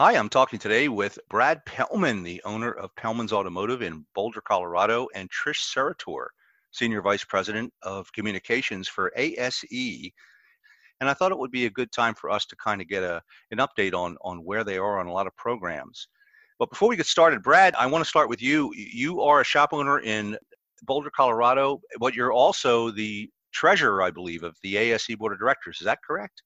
Hi, I'm talking today with Brad Pellman, the owner of Pellman's Automotive in Boulder, Colorado, and Trish Serratore, Senior Vice President of Communications for ASE. And I thought it would be a good time for us to kind of get a, an update on, on where they are on a lot of programs. But before we get started, Brad, I want to start with you. You are a shop owner in Boulder, Colorado, but you're also the treasurer, I believe, of the ASE Board of Directors. Is that correct?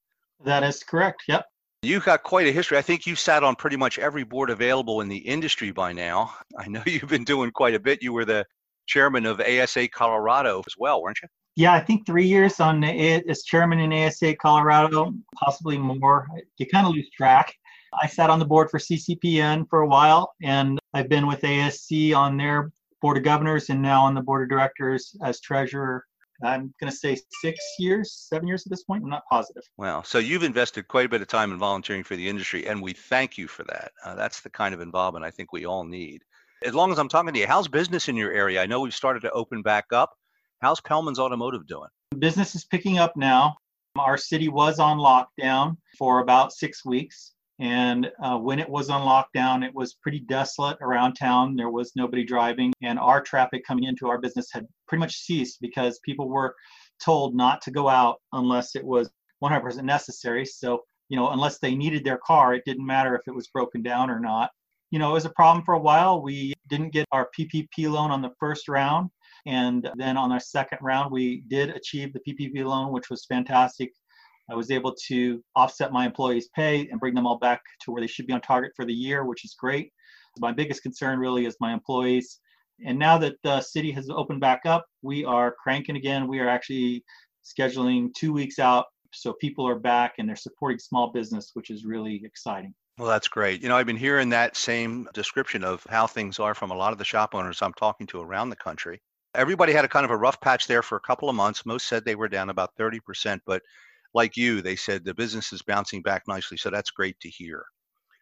That is correct. Yep. You've got quite a history. I think you sat on pretty much every board available in the industry by now. I know you've been doing quite a bit. You were the chairman of ASA Colorado as well, weren't you? Yeah, I think three years on as chairman in ASA Colorado, possibly more. You kind of lose track. I sat on the board for CCPN for a while, and I've been with ASE on their board of governors and now on the board of directors as treasurer I'm going to say six years, seven years at this point. I'm not positive. Wow. So you've invested quite a bit of time in volunteering for the industry, and we thank you for that. Uh, that's the kind of involvement I think we all need. As long as I'm talking to you, how's business in your area? I know we've started to open back up. How's Pellman's Automotive doing? Business is picking up now. Our city was on lockdown for about six weeks. And uh, when it was on lockdown, it was pretty desolate around town. There was nobody driving, and our traffic coming into our business had pretty much ceased because people were told not to go out unless it was 100% necessary. So, you know, unless they needed their car, it didn't matter if it was broken down or not. You know, it was a problem for a while. We didn't get our PPP loan on the first round. And then on our second round, we did achieve the PPP loan, which was fantastic. I was able to offset my employees' pay and bring them all back to where they should be on target for the year, which is great. My biggest concern really is my employees. And now that the city has opened back up, we are cranking again. We are actually scheduling two weeks out so people are back and they're supporting small business, which is really exciting. Well, that's great. You know, I've been hearing that same description of how things are from a lot of the shop owners I'm talking to around the country. Everybody had a kind of a rough patch there for a couple of months. Most said they were down about 30%, but like you, they said the business is bouncing back nicely. So that's great to hear.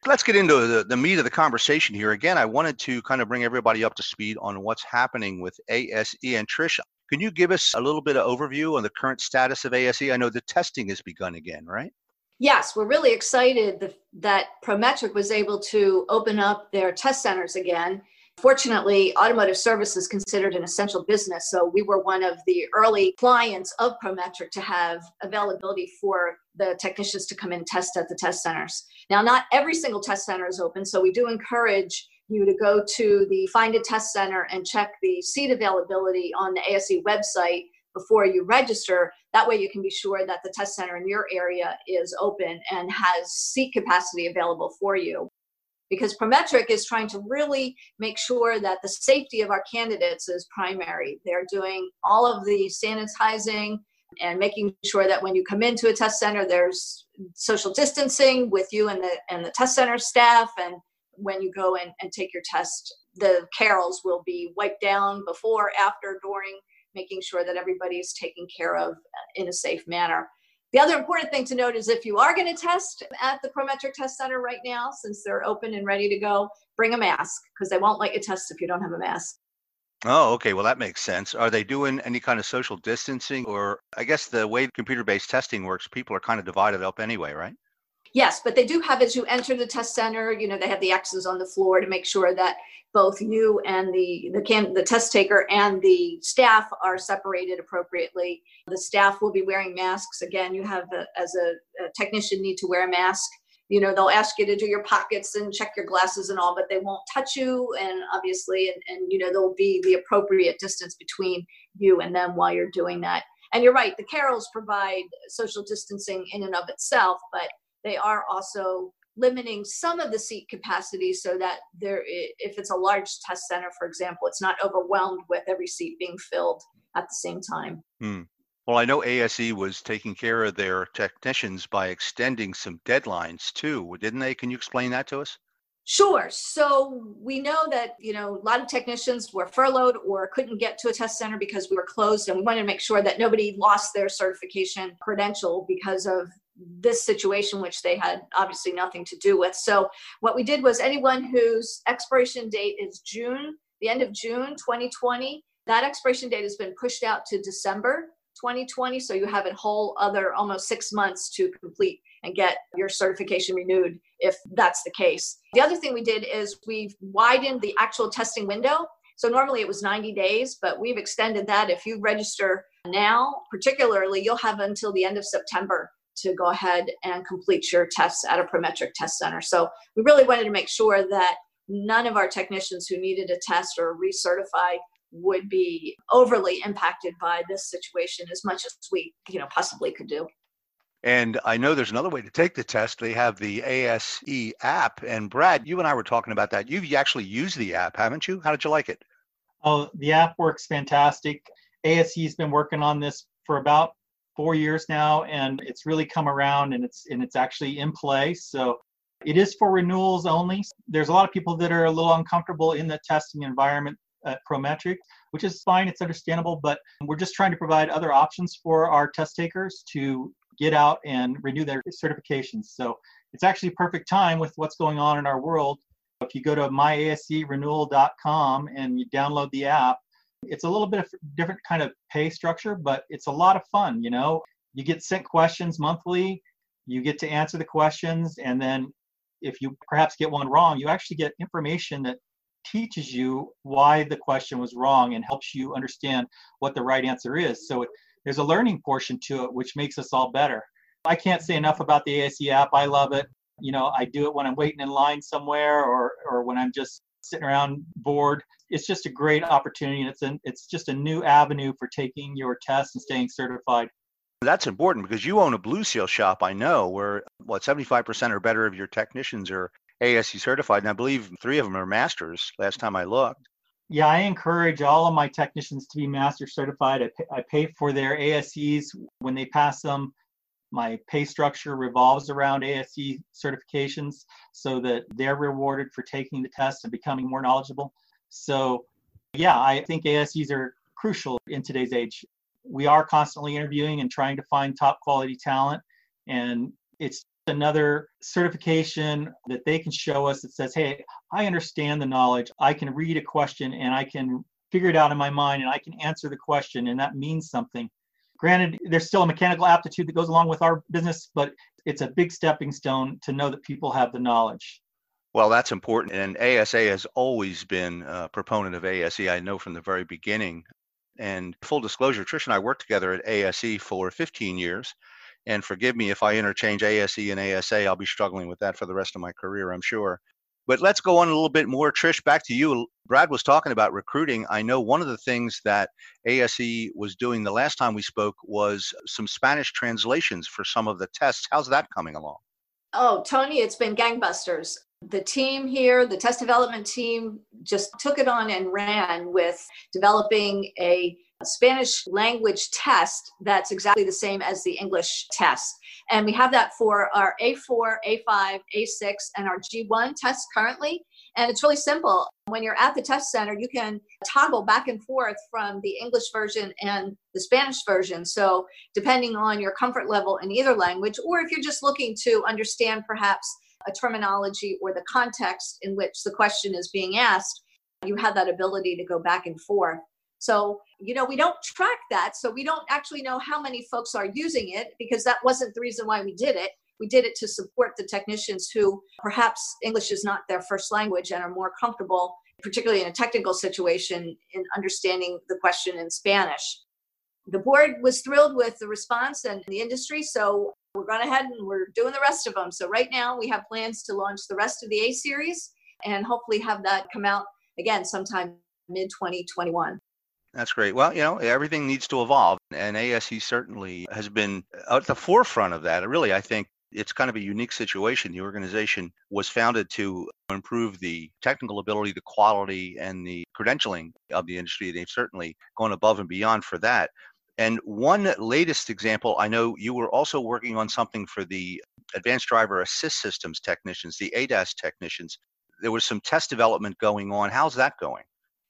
Let's get into the, the meat of the conversation here. Again, I wanted to kind of bring everybody up to speed on what's happening with ASE. And Trish, can you give us a little bit of overview on the current status of ASE? I know the testing has begun again, right? Yes, we're really excited that Prometric was able to open up their test centers again Fortunately, automotive service is considered an essential business. So we were one of the early clients of Prometric to have availability for the technicians to come in and test at the test centers. Now, not every single test center is open. So we do encourage you to go to the Find a Test Center and check the seat availability on the ASE website before you register. That way, you can be sure that the test center in your area is open and has seat capacity available for you because Prometric is trying to really make sure that the safety of our candidates is primary. They're doing all of the sanitizing and making sure that when you come into a test center, there's social distancing with you and the and the test center staff. And when you go in and take your test, the carrels will be wiped down before, after, during, making sure that everybody is taken care of in a safe manner. The other important thing to note is if you are going to test at the Prometric Test Center right now, since they're open and ready to go, bring a mask because they won't let you test if you don't have a mask. Oh, okay. Well, that makes sense. Are they doing any kind of social distancing? Or I guess the way computer based testing works, people are kind of divided up anyway, right? Yes, but they do have as you enter the test center, you know, they have the X's on the floor to make sure that both you and the the can the test taker and the staff are separated appropriately. The staff will be wearing masks. Again, you have a, as a, a technician need to wear a mask. You know, they'll ask you to do your pockets and check your glasses and all, but they won't touch you. And obviously, and, and you know, there'll be the appropriate distance between you and them while you're doing that. And you're right, the carrels provide social distancing in and of itself, but they are also limiting some of the seat capacity so that there if it's a large test center for example it's not overwhelmed with every seat being filled at the same time hmm. well i know ase was taking care of their technicians by extending some deadlines too didn't they can you explain that to us Sure. So we know that, you know, a lot of technicians were furloughed or couldn't get to a test center because we were closed. And we wanted to make sure that nobody lost their certification credential because of this situation, which they had obviously nothing to do with. So what we did was anyone whose expiration date is June, the end of June 2020, that expiration date has been pushed out to December 2020. So you have a whole other almost six months to complete and get your certification renewed if that's the case. The other thing we did is we've widened the actual testing window. So normally it was 90 days, but we've extended that. If you register now, particularly, you'll have until the end of September to go ahead and complete your tests at a Prometric test center. So we really wanted to make sure that none of our technicians who needed a test or recertify would be overly impacted by this situation as much as we you know possibly could do and I know there's another way to take the test. They have the ASE app. And Brad, you and I were talking about that. You've actually used the app, haven't you? How did you like it? Oh, the app works fantastic. ASE's been working on this for about four years now, and it's really come around and it's and it's actually in play. So it is for renewals only. There's a lot of people that are a little uncomfortable in the testing environment at Prometric, which is fine, it's understandable, but we're just trying to provide other options for our test takers to get out and renew their certifications. So it's actually perfect time with what's going on in our world. If you go to myaserenewal.com and you download the app, it's a little bit of different kind of pay structure, but it's a lot of fun. You know, you get sent questions monthly, you get to answer the questions, and then if you perhaps get one wrong, you actually get information that teaches you why the question was wrong and helps you understand what the right answer is. So it, there's a learning portion to it, which makes us all better. I can't say enough about the ASE app. I love it. You know, I do it when I'm waiting in line somewhere or, or when I'm just sitting around bored. It's just a great opportunity. And it's, an, it's just a new avenue for taking your test and staying certified. That's important because you own a Blue Seal shop, I know, where what 75% or better of your technicians are ASE certified. And I believe three of them are masters last time I looked. Yeah, I encourage all of my technicians to be master certified. I pay, I pay for their ASEs when they pass them. My pay structure revolves around ASE certifications so that they're rewarded for taking the test and becoming more knowledgeable. So, yeah, I think ASEs are crucial in today's age. We are constantly interviewing and trying to find top quality talent, and it's another certification that they can show us that says, hey, I understand the knowledge. I can read a question and I can figure it out in my mind and I can answer the question, and that means something. Granted, there's still a mechanical aptitude that goes along with our business, but it's a big stepping stone to know that people have the knowledge. Well, that's important. And ASA has always been a proponent of ASE. I know from the very beginning. And full disclosure, Trish and I worked together at ASE for 15 years. And forgive me if I interchange ASE and ASA, I'll be struggling with that for the rest of my career, I'm sure. But let's go on a little bit more. Trish, back to you. Brad was talking about recruiting. I know one of the things that ASE was doing the last time we spoke was some Spanish translations for some of the tests. How's that coming along? Oh, Tony, it's been gangbusters. The team here, the test development team, just took it on and ran with developing a Spanish language test that's exactly the same as the English test. And we have that for our A4, A5, A6, and our G1 tests currently. And it's really simple. When you're at the test center, you can toggle back and forth from the English version and the Spanish version. So, depending on your comfort level in either language, or if you're just looking to understand perhaps a terminology or the context in which the question is being asked, you have that ability to go back and forth. So, you know, we don't track that. So we don't actually know how many folks are using it because that wasn't the reason why we did it. We did it to support the technicians who perhaps English is not their first language and are more comfortable, particularly in a technical situation, in understanding the question in Spanish. The board was thrilled with the response and the industry, so we're going ahead and we're doing the rest of them. So right now we have plans to launch the rest of the A series and hopefully have that come out again sometime mid 2021. That's great. Well, you know, everything needs to evolve, and ASE certainly has been uh, at the forefront of that. Really, I think it's kind of a unique situation. The organization was founded to improve the technical ability, the quality, and the credentialing of the industry. They've certainly gone above and beyond for that. And one latest example, I know you were also working on something for the advanced driver assist systems technicians, the ADAS technicians there was some test development going on. How's that going?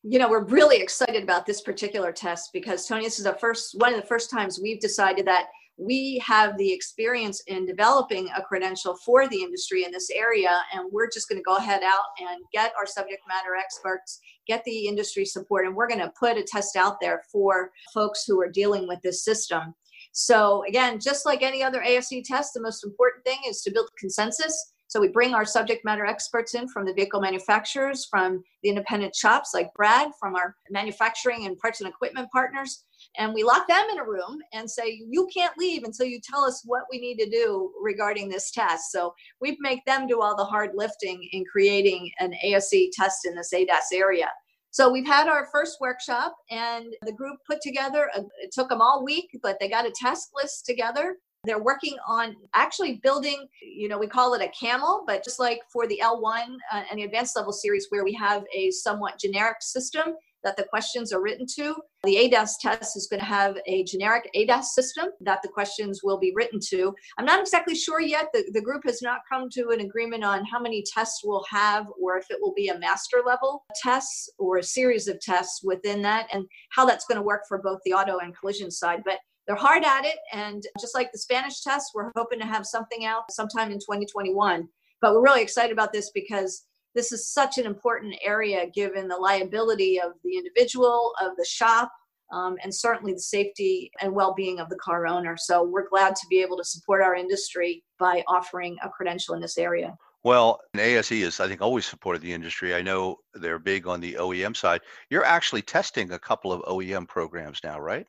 You know, we're really excited about this particular test because Tony, this is the first one of the first times we've decided that we have the experience in developing a credential for the industry in this area and we're just going to go ahead out and get our subject matter experts get the industry support and we're going to put a test out there for folks who are dealing with this system. So again just like any other ASE test the most important thing is to build consensus so we bring our subject matter experts in from the vehicle manufacturers, from the independent shops like Brad, from our manufacturing and parts and equipment partners, and we lock them in a room and say, you can't leave until you tell us what we need to do regarding this test. So we make them do all the hard lifting in creating an ASE test in this ADAS area. So we've had our first workshop and the group put together, a, it took them all week, but they got a task list together they're working on actually building, you know, we call it a camel, but just like for the L1 uh, and the advanced level series where we have a somewhat generic system that the questions are written to, the ADAS test is going to have a generic ADAS system that the questions will be written to. I'm not exactly sure yet. The, the group has not come to an agreement on how many tests we'll have or if it will be a master level test or a series of tests within that and how that's going to work for both the auto and collision side. But they're hard at it. And just like the Spanish test, we're hoping to have something out sometime in 2021. But we're really excited about this because this is such an important area given the liability of the individual, of the shop, um, and certainly the safety and well being of the car owner. So we're glad to be able to support our industry by offering a credential in this area. Well, ASE has, I think, always supported the industry. I know they're big on the OEM side. You're actually testing a couple of OEM programs now, right?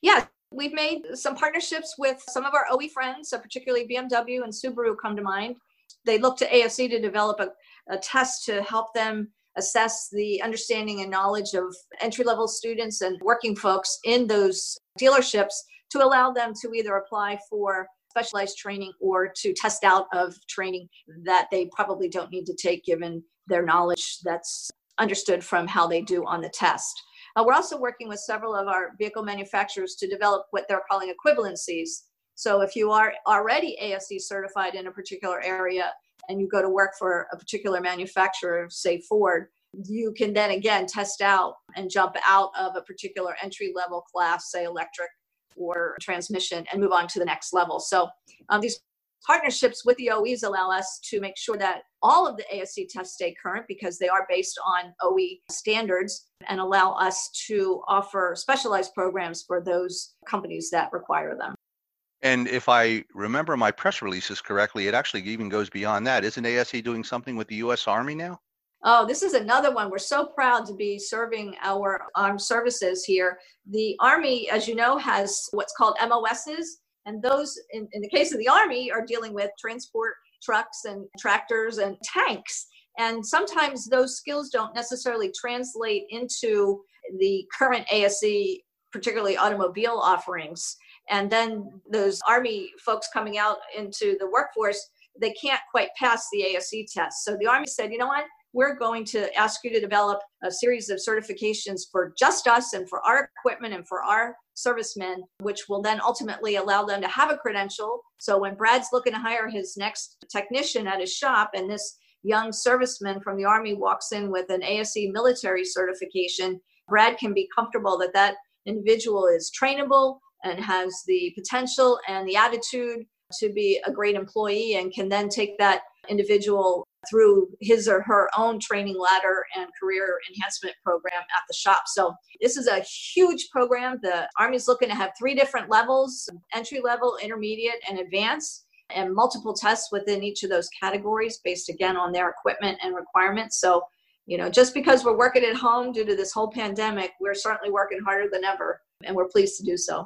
Yeah, We've made some partnerships with some of our OE friends, so particularly BMW and Subaru come to mind. They look to ASE to develop a, a test to help them assess the understanding and knowledge of entry level students and working folks in those dealerships to allow them to either apply for specialized training or to test out of training that they probably don't need to take given their knowledge that's understood from how they do on the test. Uh, we're also working with several of our vehicle manufacturers to develop what they're calling equivalencies. So if you are already ASE certified in a particular area and you go to work for a particular manufacturer, say Ford, you can then again test out and jump out of a particular entry level class, say electric or transmission, and move on to the next level. So um, these partnerships with the OEs allow us to make sure that all of the ASE tests stay current because they are based on OE standards and allow us to offer specialized programs for those companies that require them. And if I remember my press releases correctly, it actually even goes beyond that. Isn't ASE doing something with the U.S. Army now? Oh, this is another one. We're so proud to be serving our armed services here. The Army, as you know, has what's called MOSs, and those, in, in the case of the Army, are dealing with transport trucks and tractors and tanks. And sometimes those skills don't necessarily translate into the current ASE, particularly automobile offerings. And then those Army folks coming out into the workforce, they can't quite pass the ASE test. So the Army said, you know what? we're going to ask you to develop a series of certifications for just us and for our equipment and for our servicemen, which will then ultimately allow them to have a credential. So when Brad's looking to hire his next technician at his shop and this young serviceman from the Army walks in with an ASE military certification, Brad can be comfortable that that individual is trainable and has the potential and the attitude to be a great employee and can then take that individual through his or her own training ladder and career enhancement program at the shop. So this is a huge program. The Army's looking to have three different levels, entry level, intermediate, and advanced and multiple tests within each of those categories based again on their equipment and requirements. So, you know, just because we're working at home due to this whole pandemic, we're certainly working harder than ever and we're pleased to do so.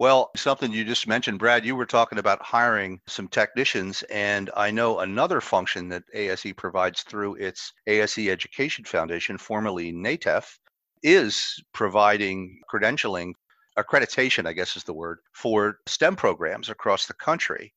Well, something you just mentioned, Brad, you were talking about hiring some technicians, and I know another function that ASE provides through its ASE Education Foundation, formerly NATEF, is providing credentialing, accreditation, I guess is the word, for STEM programs across the country.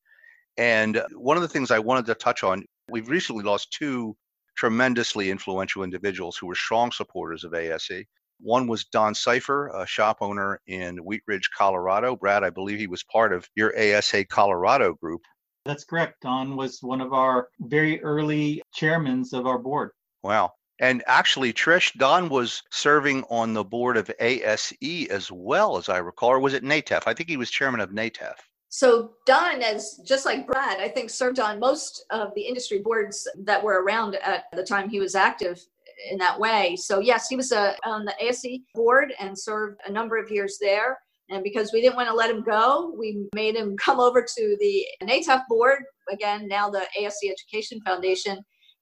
And one of the things I wanted to touch on, we've recently lost two tremendously influential individuals who were strong supporters of ASE. One was Don Seyfer, a shop owner in Wheat Ridge, Colorado. Brad, I believe he was part of your ASA Colorado group. That's correct. Don was one of our very early chairmen of our board. Wow. And actually, Trish, Don was serving on the board of ASE as well, as I recall, or was it NATEF? I think he was chairman of NATEF. So Don, as just like Brad, I think served on most of the industry boards that were around at the time he was active in that way. So yes, he was uh, on the ASE board and served a number of years there. And because we didn't want to let him go, we made him come over to the NATEF board, again, now the ASE Education Foundation,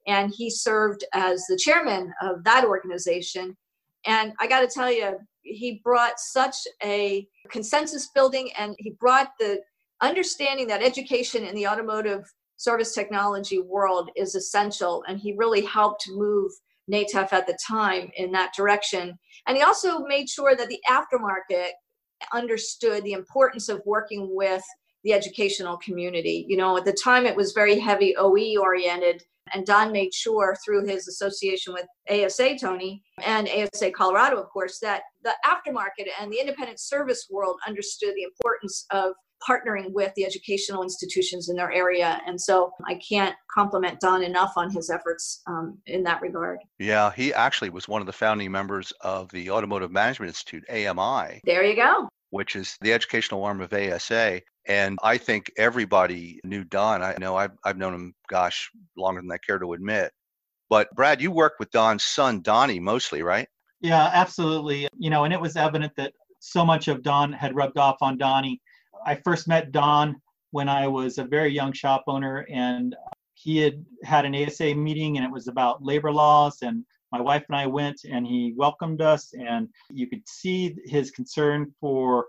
and he served as the chairman of that organization. And I got to tell you, he brought such a consensus building and he brought the understanding that education in the automotive service technology world is essential. And he really helped move NATEF at the time in that direction. And he also made sure that the aftermarket understood the importance of working with the educational community. You know, at the time it was very heavy OE oriented, and Don made sure through his association with ASA Tony and ASA Colorado, of course, that the aftermarket and the independent service world understood the importance of partnering with the educational institutions in their area. And so I can't compliment Don enough on his efforts um, in that regard. Yeah, he actually was one of the founding members of the Automotive Management Institute, AMI. There you go. Which is the educational arm of ASA. And I think everybody knew Don. I know I've, I've known him, gosh, longer than I care to admit. But Brad, you worked with Don's son, Donnie, mostly, right? Yeah, absolutely. You know, and it was evident that so much of Don had rubbed off on Donnie. I first met Don when I was a very young shop owner, and uh, he had had an ASA meeting, and it was about labor laws. And my wife and I went, and he welcomed us, and you could see his concern for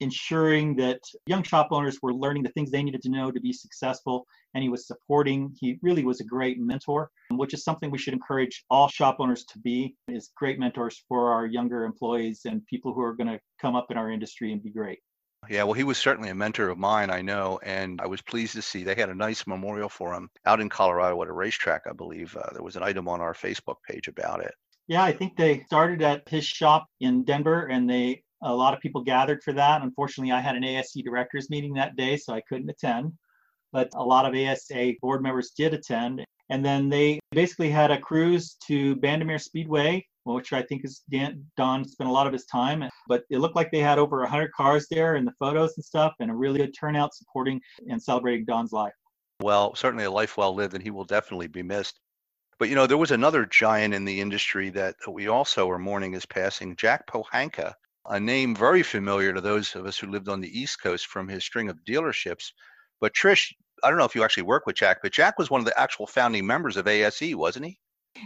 ensuring that young shop owners were learning the things they needed to know to be successful and he was supporting he really was a great mentor which is something we should encourage all shop owners to be is great mentors for our younger employees and people who are going to come up in our industry and be great yeah, well, he was certainly a mentor of mine, I know, and I was pleased to see they had a nice memorial for him out in Colorado at a racetrack, I believe. Uh, there was an item on our Facebook page about it. Yeah, I think they started at his shop in Denver and they a lot of people gathered for that. Unfortunately, I had an ASE directors meeting that day, so I couldn't attend. But a lot of ASA board members did attend. And then they basically had a cruise to Bandimere Speedway, which I think is Dan, Don spent a lot of his time. But it looked like they had over 100 cars there in the photos and stuff, and a really good turnout supporting and celebrating Don's life. Well, certainly a life well lived, and he will definitely be missed. But you know, there was another giant in the industry that we also are mourning is passing, Jack Pohanka, a name very familiar to those of us who lived on the East Coast from his string of dealerships. But Trish, I don't know if you actually work with Jack, but Jack was one of the actual founding members of ASE, wasn't he?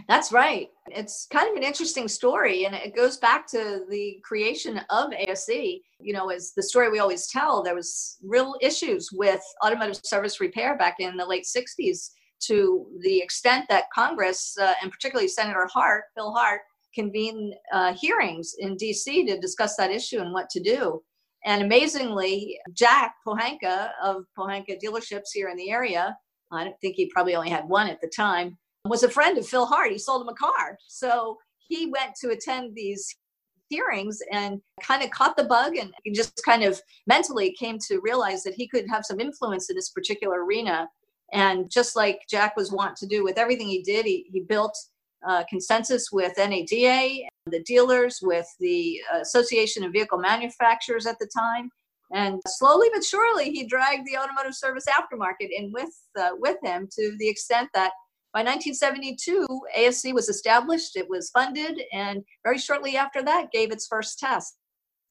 That's right. It's kind of an interesting story, and it goes back to the creation of ASE. You know, as the story we always tell, there was real issues with automotive service repair back in the late 60s to the extent that Congress, uh, and particularly Senator Hart, Bill Hart, convened uh, hearings in DC to discuss that issue and what to do. And amazingly, Jack Pohanka of Pohanka dealerships here in the area, I think he probably only had one at the time, was a friend of Phil Hart. He sold him a car. So he went to attend these hearings and kind of caught the bug and just kind of mentally came to realize that he could have some influence in this particular arena. And just like Jack was wont to do with everything he did, he, he built uh, consensus with NADA, the dealers, with the Association of Vehicle Manufacturers at the time. And slowly but surely, he dragged the automotive service aftermarket in with, uh, with him to the extent that by 1972, ASE was established, it was funded, and very shortly after that, gave its first test.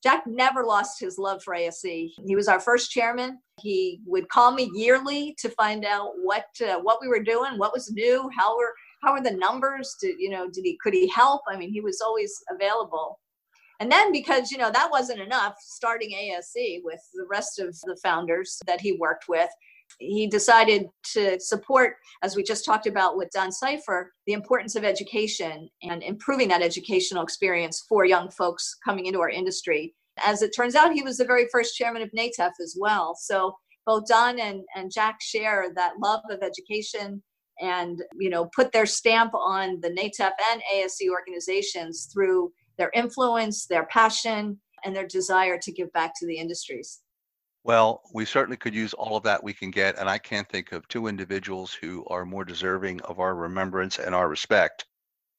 Jack never lost his love for ASE. He was our first chairman. He would call me yearly to find out what uh, what we were doing, what was new, how we're how are the numbers? Did you know? Did he could he help? I mean, he was always available. And then because you know that wasn't enough, starting ASE with the rest of the founders that he worked with, he decided to support, as we just talked about with Don Seyfer, the importance of education and improving that educational experience for young folks coming into our industry. As it turns out, he was the very first chairman of NATEF as well. So both Don and, and Jack share that love of education and you know put their stamp on the NATEF and ASE organizations through their influence, their passion, and their desire to give back to the industries. Well, we certainly could use all of that we can get, and I can't think of two individuals who are more deserving of our remembrance and our respect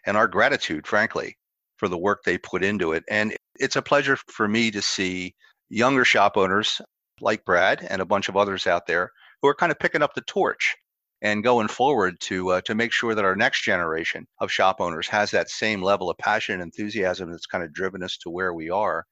and our gratitude, frankly, for the work they put into it. And it's a pleasure for me to see younger shop owners like Brad and a bunch of others out there who are kind of picking up the torch and going forward to uh, to make sure that our next generation of shop owners has that same level of passion and enthusiasm that's kind of driven us to where we are.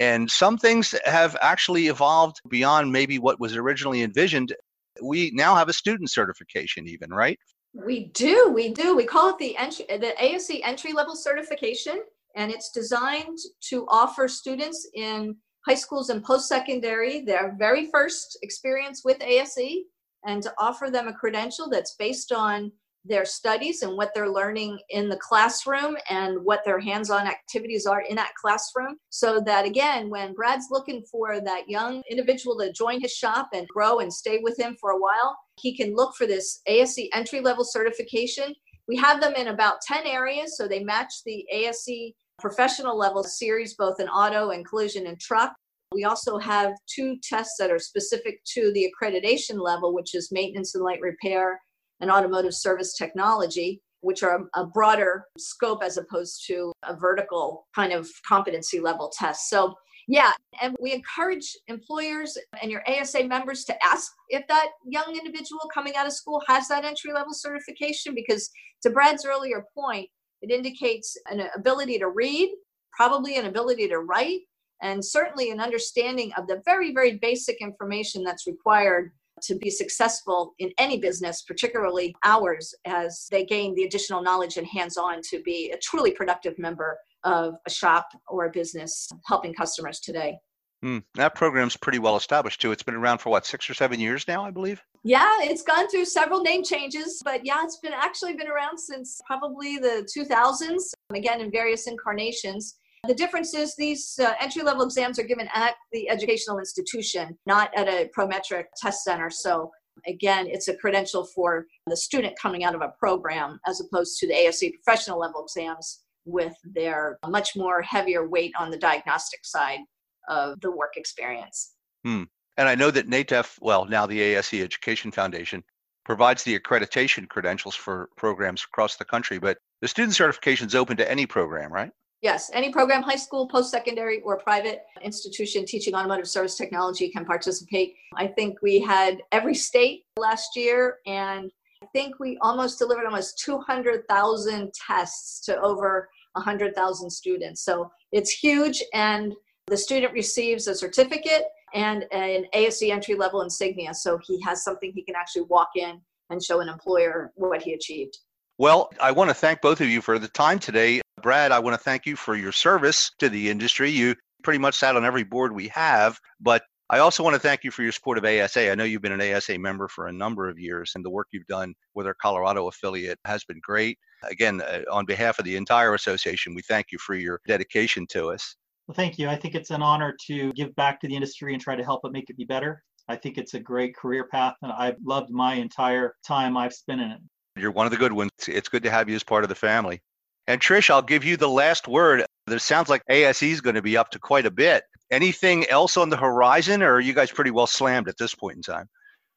And some things have actually evolved beyond maybe what was originally envisioned. We now have a student certification, even right? We do, we do. We call it the entry, the ASE entry level certification, and it's designed to offer students in high schools and post secondary their very first experience with ASE and to offer them a credential that's based on their studies and what they're learning in the classroom and what their hands on activities are in that classroom. So that again, when Brad's looking for that young individual to join his shop and grow and stay with him for a while, he can look for this ASE entry level certification. We have them in about 10 areas, so they match the ASE professional level series, both in auto and collision and truck. We also have two tests that are specific to the accreditation level, which is maintenance and light repair and automotive service technology, which are a broader scope as opposed to a vertical kind of competency level test. So, yeah, and we encourage employers and your ASA members to ask if that young individual coming out of school has that entry level certification because, to Brad's earlier point, it indicates an ability to read, probably an ability to write, and certainly an understanding of the very, very basic information that's required to be successful in any business, particularly ours, as they gain the additional knowledge and hands on to be a truly productive member of a shop or a business helping customers today. Mm, that program's pretty well established too. It's been around for what, six or seven years now, I believe? Yeah, it's gone through several name changes, but yeah, it's been actually been around since probably the 2000s, again, in various incarnations. The difference is these uh, entry level exams are given at the educational institution, not at a Prometric test center. So, again, it's a credential for the student coming out of a program as opposed to the ASE professional level exams with their much more heavier weight on the diagnostic side of the work experience. Hmm. And I know that NATEF, well, now the ASE Education Foundation, provides the accreditation credentials for programs across the country, but the student certification is open to any program, right? Yes, any program, high school, post secondary, or private institution teaching automotive service technology can participate. I think we had every state last year, and I think we almost delivered almost 200,000 tests to over 100,000 students. So it's huge, and the student receives a certificate and an ASE entry level insignia. So he has something he can actually walk in and show an employer what he achieved. Well, I want to thank both of you for the time today. Brad, I want to thank you for your service to the industry. You pretty much sat on every board we have, but I also want to thank you for your support of ASA. I know you've been an ASA member for a number of years, and the work you've done with our Colorado affiliate has been great. Again, uh, on behalf of the entire association, we thank you for your dedication to us. Well, thank you. I think it's an honor to give back to the industry and try to help it make it be better. I think it's a great career path, and I've loved my entire time I've spent in it. You're one of the good ones. It's good to have you as part of the family. And Trish, I'll give you the last word. It sounds like ASE is going to be up to quite a bit. Anything else on the horizon, or are you guys pretty well slammed at this point in time?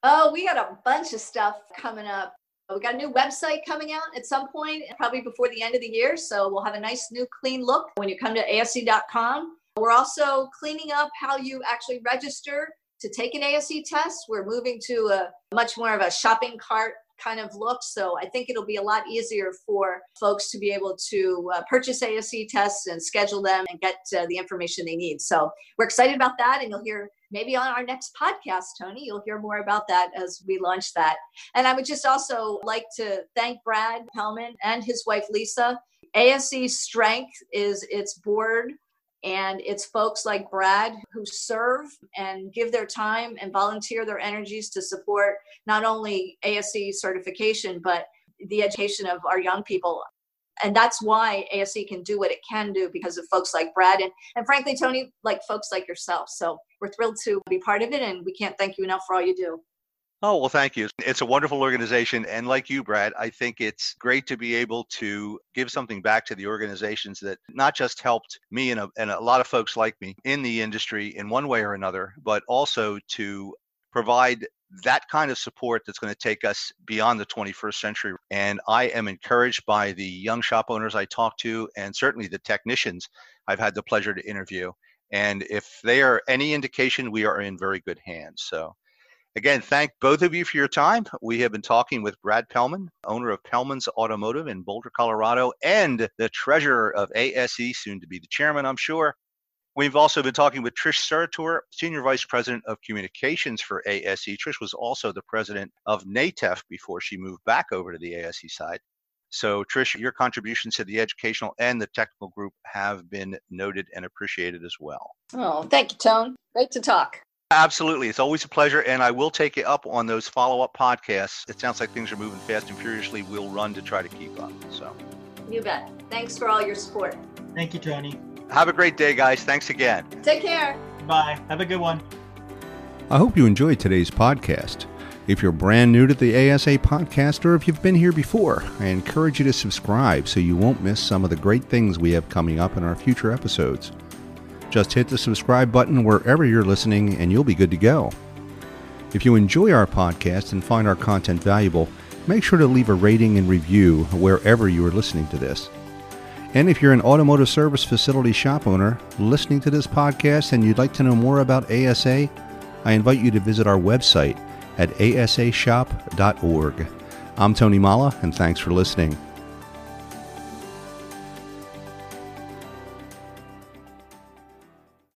Oh, we got a bunch of stuff coming up. We got a new website coming out at some point, probably before the end of the year. So we'll have a nice new clean look when you come to ASE.com. We're also cleaning up how you actually register to take an ASE test. We're moving to a much more of a shopping cart kind of look. So I think it'll be a lot easier for folks to be able to uh, purchase ASE tests and schedule them and get uh, the information they need. So we're excited about that. And you'll hear maybe on our next podcast, Tony, you'll hear more about that as we launch that. And I would just also like to thank Brad Pellman and his wife, Lisa. ASE's strength is its board and it's folks like Brad who serve and give their time and volunteer their energies to support not only ASE certification, but the education of our young people. And that's why ASE can do what it can do because of folks like Brad and, and frankly, Tony, like folks like yourself. So we're thrilled to be part of it and we can't thank you enough for all you do. Oh, well, thank you. It's a wonderful organization. And like you, Brad, I think it's great to be able to give something back to the organizations that not just helped me and a, and a lot of folks like me in the industry in one way or another, but also to provide that kind of support that's going to take us beyond the 21st century. And I am encouraged by the young shop owners I talk to, and certainly the technicians I've had the pleasure to interview. And if they are any indication, we are in very good hands. So, again, thank both of you for your time. We have been talking with Brad Pellman, owner of Pellman's Automotive in Boulder, Colorado, and the treasurer of ASE, soon to be the chairman, I'm sure. We've also been talking with Trish Serratore, Senior Vice President of Communications for ASE. Trish was also the president of NATEF before she moved back over to the ASE side. So, Trish, your contributions to the educational and the technical group have been noted and appreciated as well. Oh, thank you, Tone. Great to talk. Absolutely. It's always a pleasure. And I will take it up on those follow up podcasts. It sounds like things are moving fast and furiously. We'll run to try to keep up. So, you bet. Thanks for all your support. Thank you, Tony. Have a great day, guys. Thanks again. Take care. Bye. Have a good one. I hope you enjoyed today's podcast. If you're brand new to the ASA podcast or if you've been here before, I encourage you to subscribe so you won't miss some of the great things we have coming up in our future episodes. Just hit the subscribe button wherever you're listening and you'll be good to go. If you enjoy our podcast and find our content valuable, make sure to leave a rating and review wherever you are listening to this. And if you're an automotive service facility shop owner listening to this podcast and you'd like to know more about ASA, I invite you to visit our website at asashop.org. I'm Tony Molla, and thanks for listening.